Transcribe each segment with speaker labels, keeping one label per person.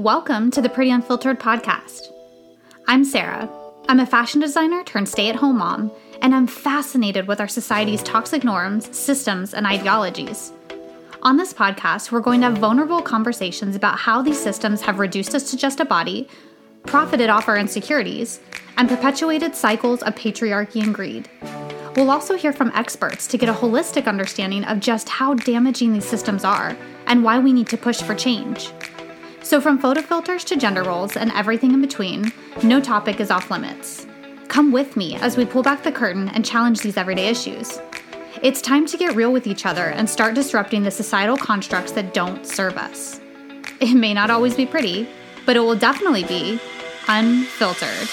Speaker 1: Welcome to the Pretty Unfiltered podcast. I'm Sarah. I'm a fashion designer turned stay at home mom, and I'm fascinated with our society's toxic norms, systems, and ideologies. On this podcast, we're going to have vulnerable conversations about how these systems have reduced us to just a body, profited off our insecurities, and perpetuated cycles of patriarchy and greed. We'll also hear from experts to get a holistic understanding of just how damaging these systems are and why we need to push for change. So, from photo filters to gender roles and everything in between, no topic is off limits. Come with me as we pull back the curtain and challenge these everyday issues. It's time to get real with each other and start disrupting the societal constructs that don't serve us. It may not always be pretty, but it will definitely be unfiltered.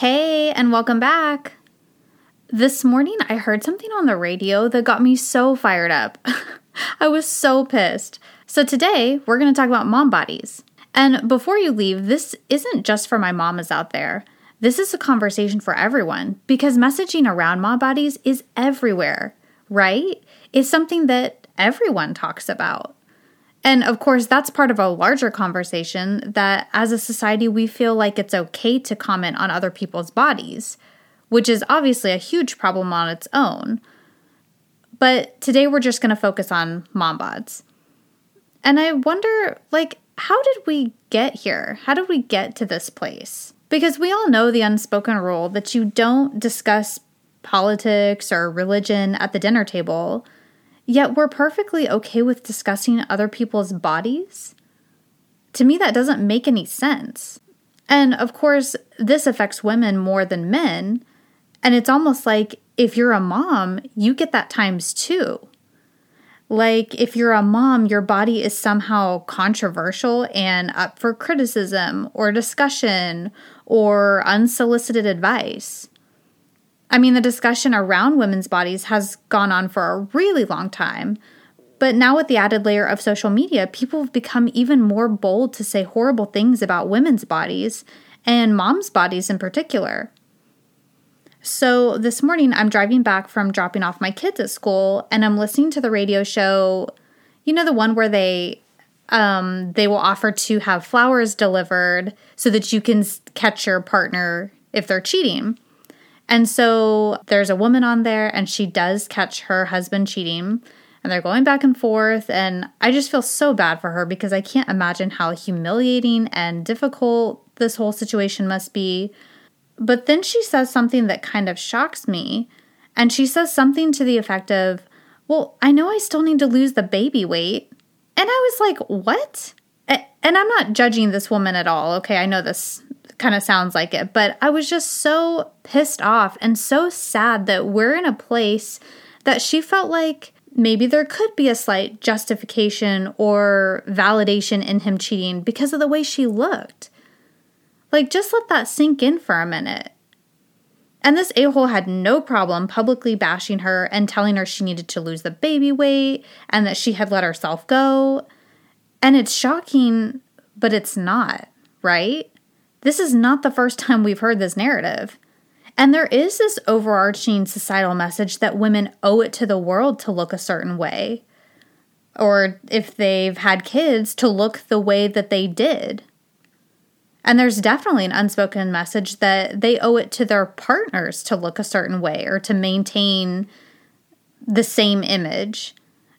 Speaker 1: Hey, and welcome back. This morning I heard something on the radio that got me so fired up. I was so pissed. So today we're going to talk about mom bodies. And before you leave, this isn't just for my mamas out there. This is a conversation for everyone because messaging around mom bodies is everywhere, right? It's something that everyone talks about. And of course, that's part of a larger conversation that as a society, we feel like it's okay to comment on other people's bodies, which is obviously a huge problem on its own. But today we're just going to focus on mom bods. And I wonder, like, how did we get here? How did we get to this place? Because we all know the unspoken rule that you don't discuss politics or religion at the dinner table Yet we're perfectly okay with discussing other people's bodies? To me, that doesn't make any sense. And of course, this affects women more than men. And it's almost like if you're a mom, you get that times two. Like, if you're a mom, your body is somehow controversial and up for criticism or discussion or unsolicited advice. I mean, the discussion around women's bodies has gone on for a really long time. But now, with the added layer of social media, people have become even more bold to say horrible things about women's bodies and moms' bodies in particular. So, this morning, I'm driving back from dropping off my kids at school and I'm listening to the radio show. You know, the one where they um, they will offer to have flowers delivered so that you can catch your partner if they're cheating. And so there's a woman on there, and she does catch her husband cheating, and they're going back and forth. And I just feel so bad for her because I can't imagine how humiliating and difficult this whole situation must be. But then she says something that kind of shocks me. And she says something to the effect of, Well, I know I still need to lose the baby weight. And I was like, What? And I'm not judging this woman at all. Okay, I know this kind of sounds like it. But I was just so pissed off and so sad that we're in a place that she felt like maybe there could be a slight justification or validation in him cheating because of the way she looked. Like, just let that sink in for a minute. And this a hole had no problem publicly bashing her and telling her she needed to lose the baby weight and that she had let herself go. And it's shocking, but it's not, right? This is not the first time we've heard this narrative. And there is this overarching societal message that women owe it to the world to look a certain way. Or if they've had kids, to look the way that they did. And there's definitely an unspoken message that they owe it to their partners to look a certain way or to maintain the same image.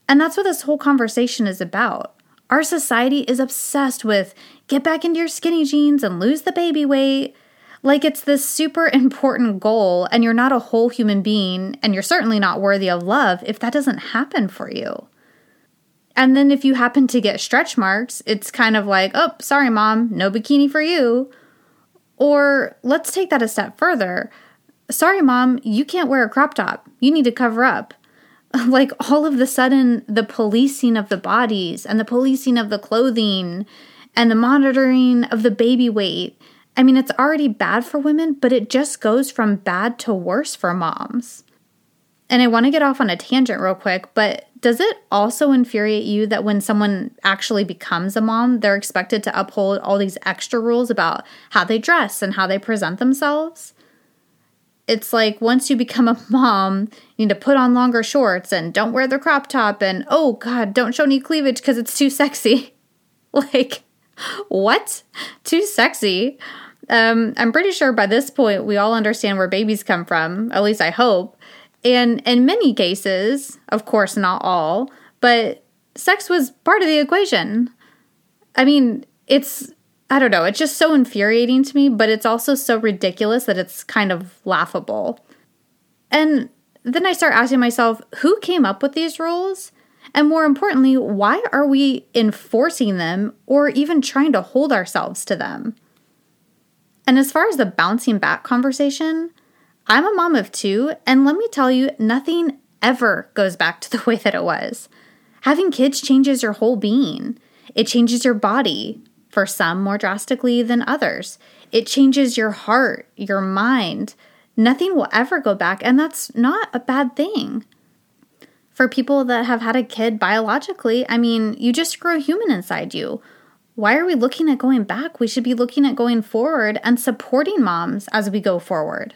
Speaker 1: And that's what this whole conversation is about. Our society is obsessed with get back into your skinny jeans and lose the baby weight. Like it's this super important goal, and you're not a whole human being, and you're certainly not worthy of love if that doesn't happen for you. And then if you happen to get stretch marks, it's kind of like, oh, sorry, mom, no bikini for you. Or let's take that a step further. Sorry, mom, you can't wear a crop top. You need to cover up. Like all of the sudden, the policing of the bodies and the policing of the clothing and the monitoring of the baby weight. I mean, it's already bad for women, but it just goes from bad to worse for moms. And I want to get off on a tangent real quick, but does it also infuriate you that when someone actually becomes a mom, they're expected to uphold all these extra rules about how they dress and how they present themselves? It's like once you become a mom, you need to put on longer shorts and don't wear the crop top and oh god, don't show any cleavage because it's too sexy. like, what? Too sexy? Um, I'm pretty sure by this point we all understand where babies come from, at least I hope. And in many cases, of course, not all, but sex was part of the equation. I mean, it's, I don't know, it's just so infuriating to me, but it's also so ridiculous that it's kind of laughable. And then I start asking myself, who came up with these rules? And more importantly, why are we enforcing them or even trying to hold ourselves to them? And as far as the bouncing back conversation, I'm a mom of two, and let me tell you, nothing ever goes back to the way that it was. Having kids changes your whole being, it changes your body, for some more drastically than others. It changes your heart, your mind. Nothing will ever go back, and that's not a bad thing. For people that have had a kid biologically, I mean, you just grow human inside you. Why are we looking at going back? We should be looking at going forward and supporting moms as we go forward.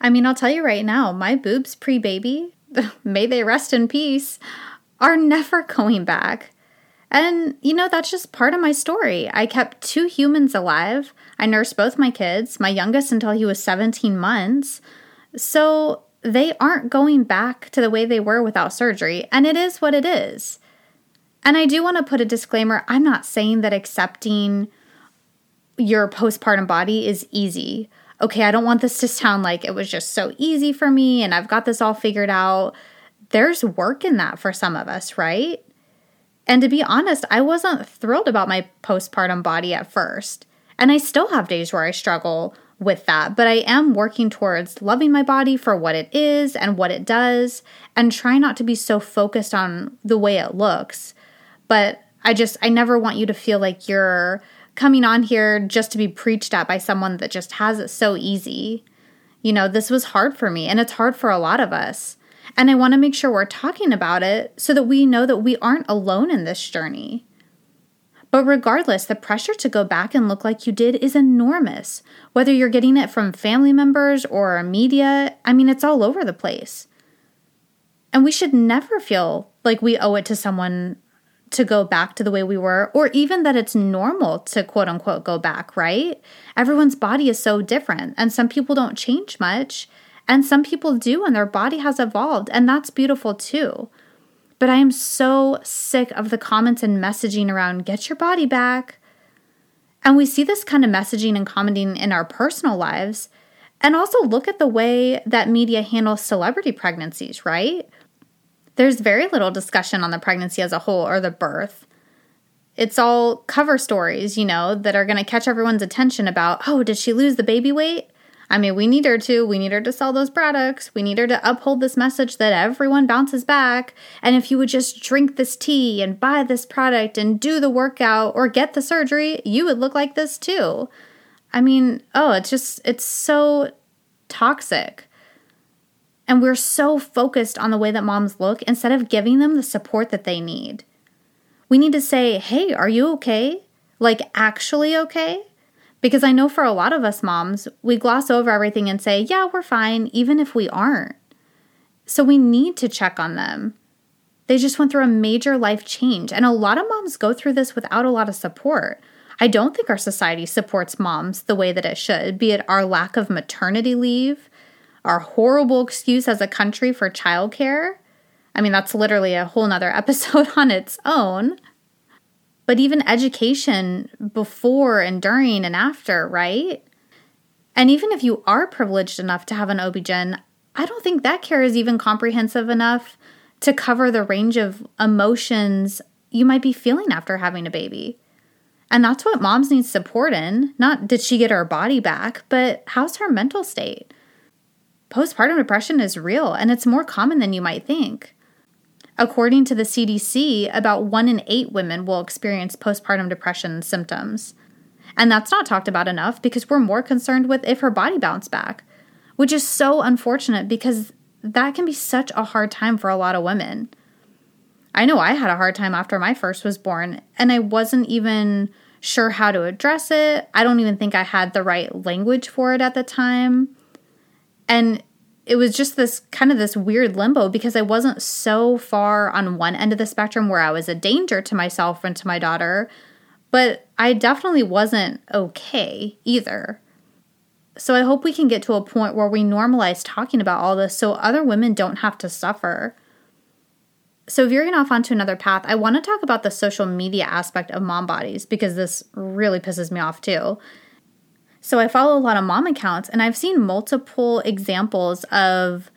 Speaker 1: I mean, I'll tell you right now, my boobs pre baby, may they rest in peace, are never going back. And, you know, that's just part of my story. I kept two humans alive. I nursed both my kids, my youngest until he was 17 months. So they aren't going back to the way they were without surgery. And it is what it is. And I do want to put a disclaimer I'm not saying that accepting your postpartum body is easy okay, I don't want this to sound like it was just so easy for me and I've got this all figured out. There's work in that for some of us, right? And to be honest, I wasn't thrilled about my postpartum body at first. And I still have days where I struggle with that, but I am working towards loving my body for what it is and what it does and try not to be so focused on the way it looks. But I just, I never want you to feel like you're coming on here just to be preached at by someone that just has it so easy. You know, this was hard for me and it's hard for a lot of us. And I want to make sure we're talking about it so that we know that we aren't alone in this journey. But regardless, the pressure to go back and look like you did is enormous. Whether you're getting it from family members or media, I mean, it's all over the place. And we should never feel like we owe it to someone to go back to the way we were, or even that it's normal to quote unquote go back, right? Everyone's body is so different, and some people don't change much, and some people do, and their body has evolved, and that's beautiful too. But I am so sick of the comments and messaging around get your body back. And we see this kind of messaging and commenting in our personal lives. And also look at the way that media handles celebrity pregnancies, right? There's very little discussion on the pregnancy as a whole or the birth. It's all cover stories, you know, that are going to catch everyone's attention about, oh, did she lose the baby weight? I mean, we need her to. We need her to sell those products. We need her to uphold this message that everyone bounces back. And if you would just drink this tea and buy this product and do the workout or get the surgery, you would look like this too. I mean, oh, it's just, it's so toxic. And we're so focused on the way that moms look instead of giving them the support that they need. We need to say, hey, are you okay? Like, actually okay? Because I know for a lot of us moms, we gloss over everything and say, yeah, we're fine, even if we aren't. So we need to check on them. They just went through a major life change, and a lot of moms go through this without a lot of support. I don't think our society supports moms the way that it should, be it our lack of maternity leave, our horrible excuse as a country for childcare. I mean, that's literally a whole nother episode on its own. But even education before and during and after, right? And even if you are privileged enough to have an OB-GYN, I don't think that care is even comprehensive enough to cover the range of emotions you might be feeling after having a baby. And that's what moms need support in. Not did she get her body back, but how's her mental state? postpartum depression is real and it's more common than you might think. According to the CDC, about one in eight women will experience postpartum depression symptoms. And that's not talked about enough because we're more concerned with if her body bounced back, which is so unfortunate because that can be such a hard time for a lot of women. I know I had a hard time after my first was born, and I wasn't even sure how to address it. I don't even think I had the right language for it at the time. And it was just this kind of this weird limbo because I wasn't so far on one end of the spectrum where I was a danger to myself and to my daughter, but I definitely wasn't okay either. So I hope we can get to a point where we normalize talking about all this so other women don't have to suffer. So, veering off onto another path, I want to talk about the social media aspect of mom bodies because this really pisses me off too. So, I follow a lot of mom accounts and I've seen multiple examples of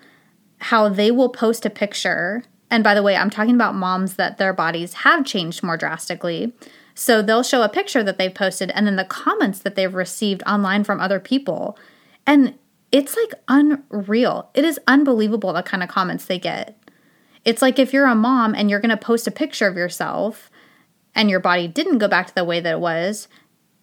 Speaker 1: how they will post a picture. And by the way, I'm talking about moms that their bodies have changed more drastically. So, they'll show a picture that they've posted and then the comments that they've received online from other people. And it's like unreal. It is unbelievable the kind of comments they get. It's like if you're a mom and you're going to post a picture of yourself and your body didn't go back to the way that it was,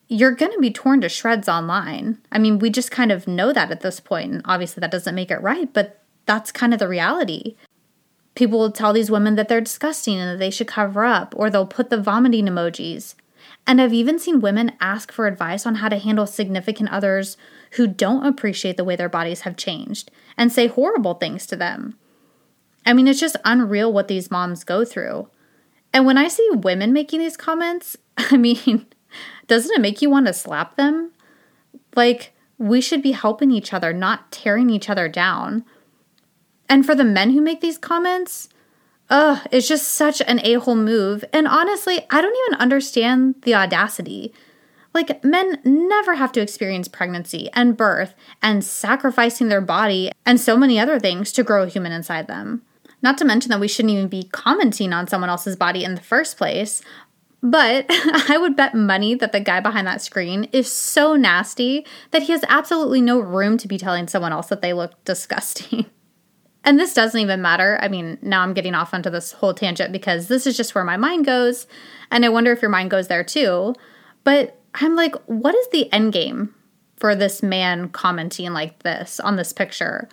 Speaker 1: you're going to be torn to shreds online. I mean, we just kind of know that at this point, and obviously that doesn't make it right, but that's kind of the reality. People will tell these women that they're disgusting and that they should cover up, or they'll put the vomiting emojis. And I've even seen women ask for advice on how to handle significant others who don't appreciate the way their bodies have changed and say horrible things to them. I mean, it's just unreal what these moms go through. And when I see women making these comments, I mean, doesn't it make you want to slap them? Like, we should be helping each other, not tearing each other down. And for the men who make these comments, ugh, it's just such an a hole move. And honestly, I don't even understand the audacity. Like, men never have to experience pregnancy and birth and sacrificing their body and so many other things to grow a human inside them. Not to mention that we shouldn't even be commenting on someone else's body in the first place. But I would bet money that the guy behind that screen is so nasty that he has absolutely no room to be telling someone else that they look disgusting. And this doesn't even matter. I mean, now I'm getting off onto this whole tangent because this is just where my mind goes. And I wonder if your mind goes there too. But I'm like, what is the end game for this man commenting like this on this picture?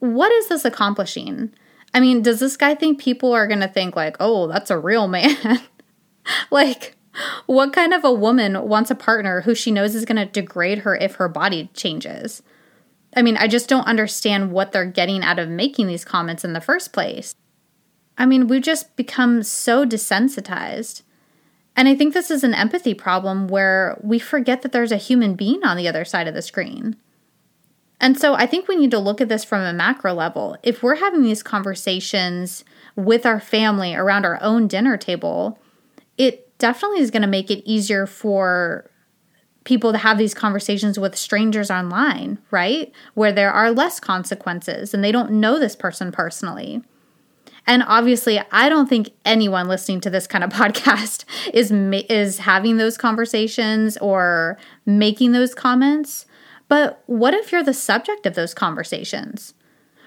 Speaker 1: What is this accomplishing? I mean, does this guy think people are going to think, like, oh, that's a real man? like, what kind of a woman wants a partner who she knows is going to degrade her if her body changes? I mean, I just don't understand what they're getting out of making these comments in the first place. I mean, we've just become so desensitized. And I think this is an empathy problem where we forget that there's a human being on the other side of the screen. And so I think we need to look at this from a macro level. If we're having these conversations with our family around our own dinner table, it definitely is going to make it easier for people to have these conversations with strangers online, right? Where there are less consequences and they don't know this person personally. And obviously, I don't think anyone listening to this kind of podcast is is having those conversations or making those comments. But what if you're the subject of those conversations?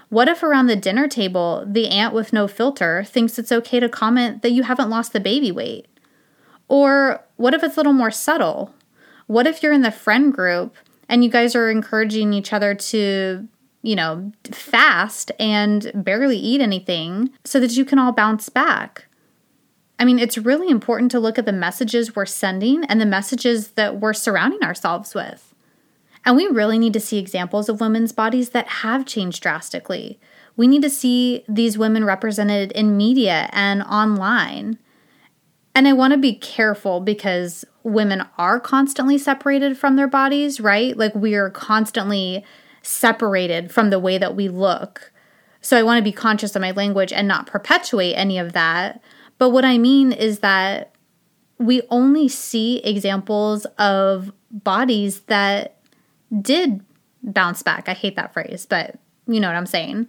Speaker 1: What if around the dinner table, the aunt with no filter thinks it's okay to comment that you haven't lost the baby weight? Or what if it's a little more subtle? What if you're in the friend group and you guys are encouraging each other to, you know, fast and barely eat anything so that you can all bounce back? I mean, it's really important to look at the messages we're sending and the messages that we're surrounding ourselves with. And we really need to see examples of women's bodies that have changed drastically. We need to see these women represented in media and online. And I want to be careful because women are constantly separated from their bodies, right? Like we are constantly separated from the way that we look. So I want to be conscious of my language and not perpetuate any of that. But what I mean is that we only see examples of bodies that did bounce back. I hate that phrase, but you know what I'm saying.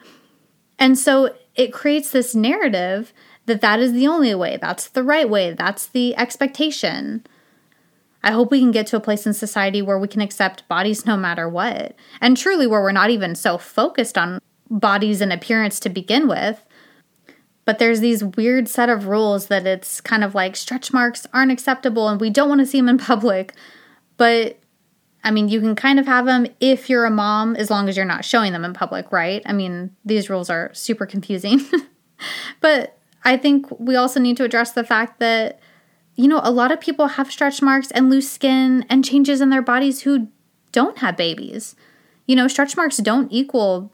Speaker 1: And so it creates this narrative that that is the only way, that's the right way, that's the expectation. I hope we can get to a place in society where we can accept bodies no matter what. And truly, where we're not even so focused on bodies and appearance to begin with. But there's these weird set of rules that it's kind of like stretch marks aren't acceptable and we don't want to see them in public. But I mean, you can kind of have them if you're a mom, as long as you're not showing them in public, right? I mean, these rules are super confusing. but I think we also need to address the fact that, you know, a lot of people have stretch marks and loose skin and changes in their bodies who don't have babies. You know, stretch marks don't equal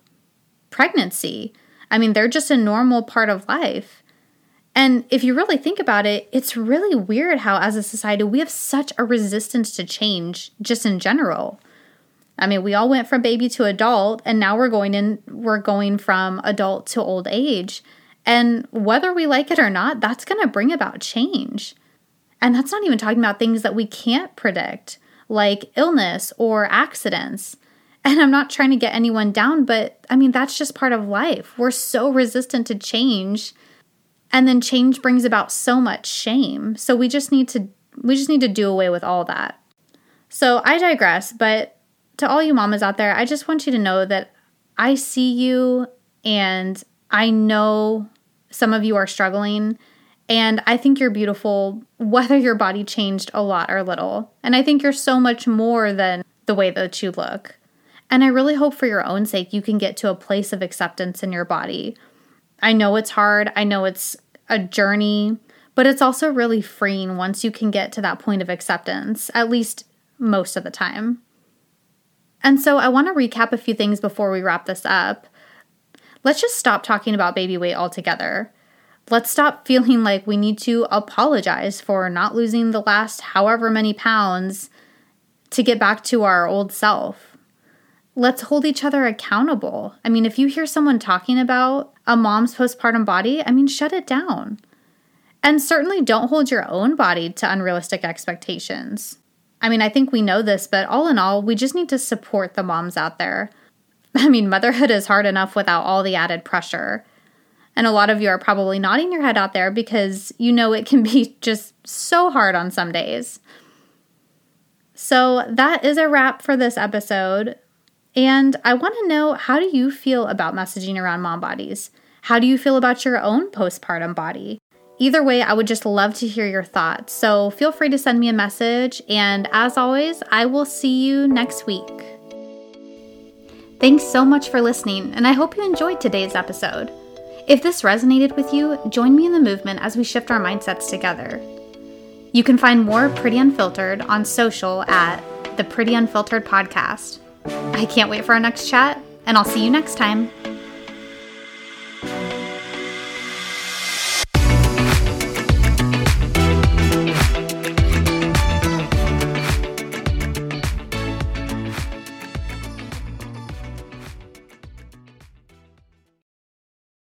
Speaker 1: pregnancy. I mean, they're just a normal part of life. And if you really think about it, it's really weird how, as a society, we have such a resistance to change just in general. I mean, we all went from baby to adult, and now we're going in, we're going from adult to old age. And whether we like it or not, that's going to bring about change. And that's not even talking about things that we can't predict, like illness or accidents. And I'm not trying to get anyone down, but I mean, that's just part of life. We're so resistant to change. And then change brings about so much shame. So we just need to we just need to do away with all that. So I digress, but to all you mamas out there, I just want you to know that I see you and I know some of you are struggling. And I think you're beautiful, whether your body changed a lot or little. And I think you're so much more than the way that you look. And I really hope for your own sake you can get to a place of acceptance in your body. I know it's hard, I know it's a journey, but it's also really freeing once you can get to that point of acceptance, at least most of the time. And so I want to recap a few things before we wrap this up. Let's just stop talking about baby weight altogether. Let's stop feeling like we need to apologize for not losing the last however many pounds to get back to our old self. Let's hold each other accountable. I mean, if you hear someone talking about a mom's postpartum body, I mean, shut it down. And certainly don't hold your own body to unrealistic expectations. I mean, I think we know this, but all in all, we just need to support the moms out there. I mean, motherhood is hard enough without all the added pressure. And a lot of you are probably nodding your head out there because you know it can be just so hard on some days. So that is a wrap for this episode. And I want to know how do you feel about messaging around mom bodies? How do you feel about your own postpartum body? Either way, I would just love to hear your thoughts. So feel free to send me a message. And as always, I will see you next week. Thanks so much for listening, and I hope you enjoyed today's episode. If this resonated with you, join me in the movement as we shift our mindsets together. You can find more Pretty Unfiltered on social at the Pretty Unfiltered Podcast. I can't wait for our next chat, and I'll see you next time.